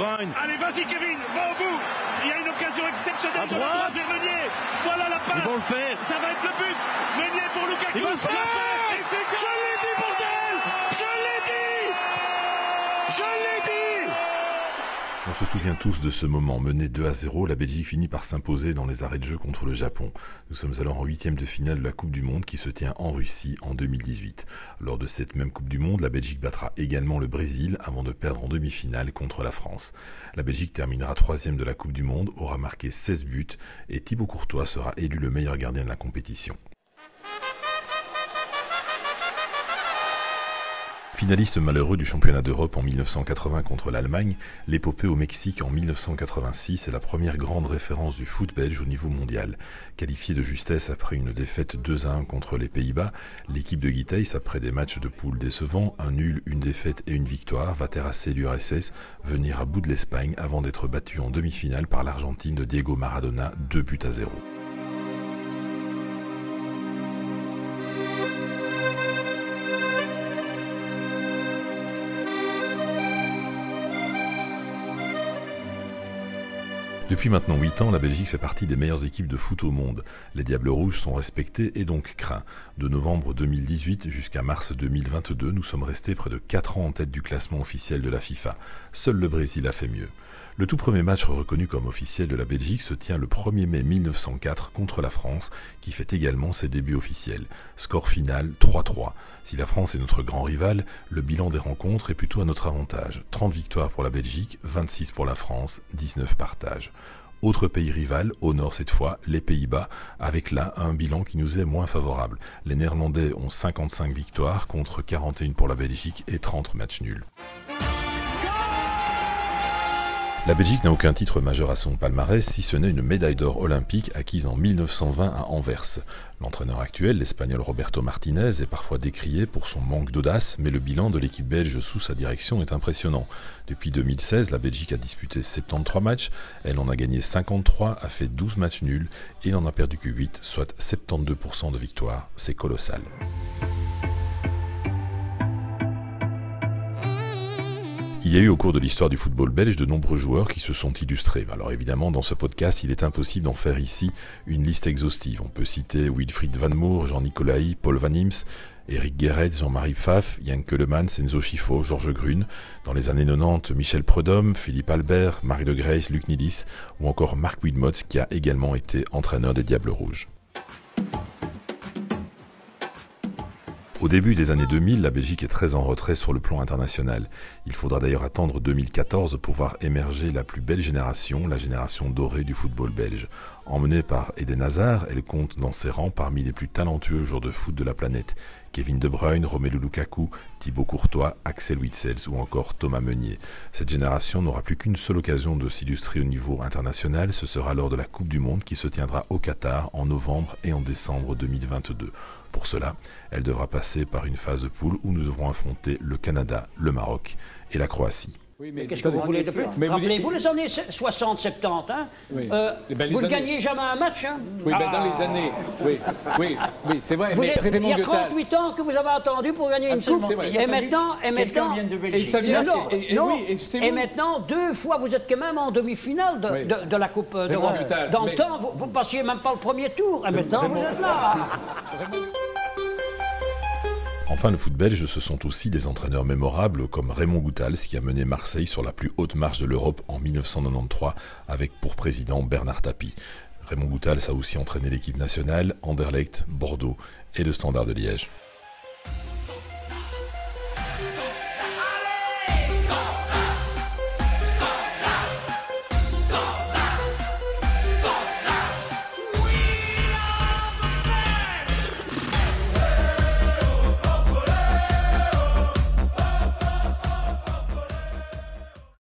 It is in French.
Bruyne. Allez, vas-y Kevin, va au bout. Il y a une occasion exceptionnelle de la droite vers Meunier. Voilà la passe. Ils vont le faire. Ça va être le but. Meunier pour Lukaku. Ils vont le faire. Se souvient tous de ce moment. Mené 2 à 0, la Belgique finit par s'imposer dans les arrêts de jeu contre le Japon. Nous sommes alors en huitième de finale de la Coupe du Monde qui se tient en Russie en 2018. Lors de cette même Coupe du Monde, la Belgique battra également le Brésil avant de perdre en demi-finale contre la France. La Belgique terminera troisième de la Coupe du Monde, aura marqué 16 buts et Thibaut Courtois sera élu le meilleur gardien de la compétition. Finaliste malheureux du championnat d'Europe en 1980 contre l'Allemagne, l'épopée au Mexique en 1986 est la première grande référence du foot belge au niveau mondial. Qualifiée de justesse après une défaite 2 à 1 contre les Pays-Bas, l'équipe de Guiteis, après des matchs de poule décevants, un nul, une défaite et une victoire, va terrasser l'URSS, venir à bout de l'Espagne avant d'être battue en demi-finale par l'Argentine de Diego Maradona, 2 buts à 0. Depuis maintenant 8 ans, la Belgique fait partie des meilleures équipes de foot au monde. Les Diables Rouges sont respectés et donc craints. De novembre 2018 jusqu'à mars 2022, nous sommes restés près de 4 ans en tête du classement officiel de la FIFA. Seul le Brésil a fait mieux. Le tout premier match reconnu comme officiel de la Belgique se tient le 1er mai 1904 contre la France, qui fait également ses débuts officiels. Score final 3-3. Si la France est notre grand rival, le bilan des rencontres est plutôt à notre avantage. 30 victoires pour la Belgique, 26 pour la France, 19 partages. Autre pays rival, au nord cette fois, les Pays-Bas, avec là un bilan qui nous est moins favorable. Les Néerlandais ont 55 victoires contre 41 pour la Belgique et 30 matchs nuls. La Belgique n'a aucun titre majeur à son palmarès, si ce n'est une médaille d'or olympique acquise en 1920 à Anvers. L'entraîneur actuel, l'Espagnol Roberto Martinez, est parfois décrié pour son manque d'audace, mais le bilan de l'équipe belge sous sa direction est impressionnant. Depuis 2016, la Belgique a disputé 73 matchs, elle en a gagné 53, a fait 12 matchs nuls et n'en a perdu que 8, soit 72% de victoire. C'est colossal. Il y a eu au cours de l'histoire du football belge de nombreux joueurs qui se sont illustrés. Alors évidemment, dans ce podcast, il est impossible d'en faire ici une liste exhaustive. On peut citer Wilfried Van Moor, Jean Nicolaï, Paul Van Imps, Eric Guéret, Jean-Marie Pfaff, Yann Keulemans, Enzo Schifo, Georges Grune. Dans les années 90, Michel Prudhomme, Philippe Albert, Marie de Grace, Luc Nilis ou encore Marc Widmotz qui a également été entraîneur des Diables Rouges. Au début des années 2000, la Belgique est très en retrait sur le plan international. Il faudra d'ailleurs attendre 2014 pour voir émerger la plus belle génération, la génération dorée du football belge. Emmenée par Eden Hazard, elle compte dans ses rangs parmi les plus talentueux joueurs de foot de la planète. Kevin De Bruyne, Romelu Lukaku, Thibaut Courtois, Axel Witsels ou encore Thomas Meunier. Cette génération n'aura plus qu'une seule occasion de s'illustrer au niveau international, ce sera lors de la Coupe du Monde qui se tiendra au Qatar en novembre et en décembre 2022. Pour cela, elle devra passer par une phase de poule où nous devrons affronter le Canada, le Maroc et la Croatie. Oui, mais Qu'est-ce que vous voulez de plus Mais vous Rappelez-vous les années 60-70, hein Oui. Euh, Eh ben, Vous ne années- gagnez jamais un match, hein Oui, ben, dans Ah. les années. Oui, oui, oui, c'est vrai. Vous mais êtes- il y a Goethals- 38 ans que vous avez attendu pour gagner une coupe. vrai. Et maintenant, et maintenant, Et ça vient. non, non, et, et non. oui, et c'est Et vous. maintenant, deux fois, vous êtes quand même en demi-finale de, Oui. de- de la Coupe d'Europe. Dans mais- le temps, vous, vous passiez même pas le premier tour. Et maintenant, vous êtes là. Enfin, le foot belge, ce sont aussi des entraîneurs mémorables comme Raymond Goethals qui a mené Marseille sur la plus haute marche de l'Europe en 1993 avec pour président Bernard Tapie. Raymond Goethals a aussi entraîné l'équipe nationale, Anderlecht, Bordeaux et le Standard de Liège.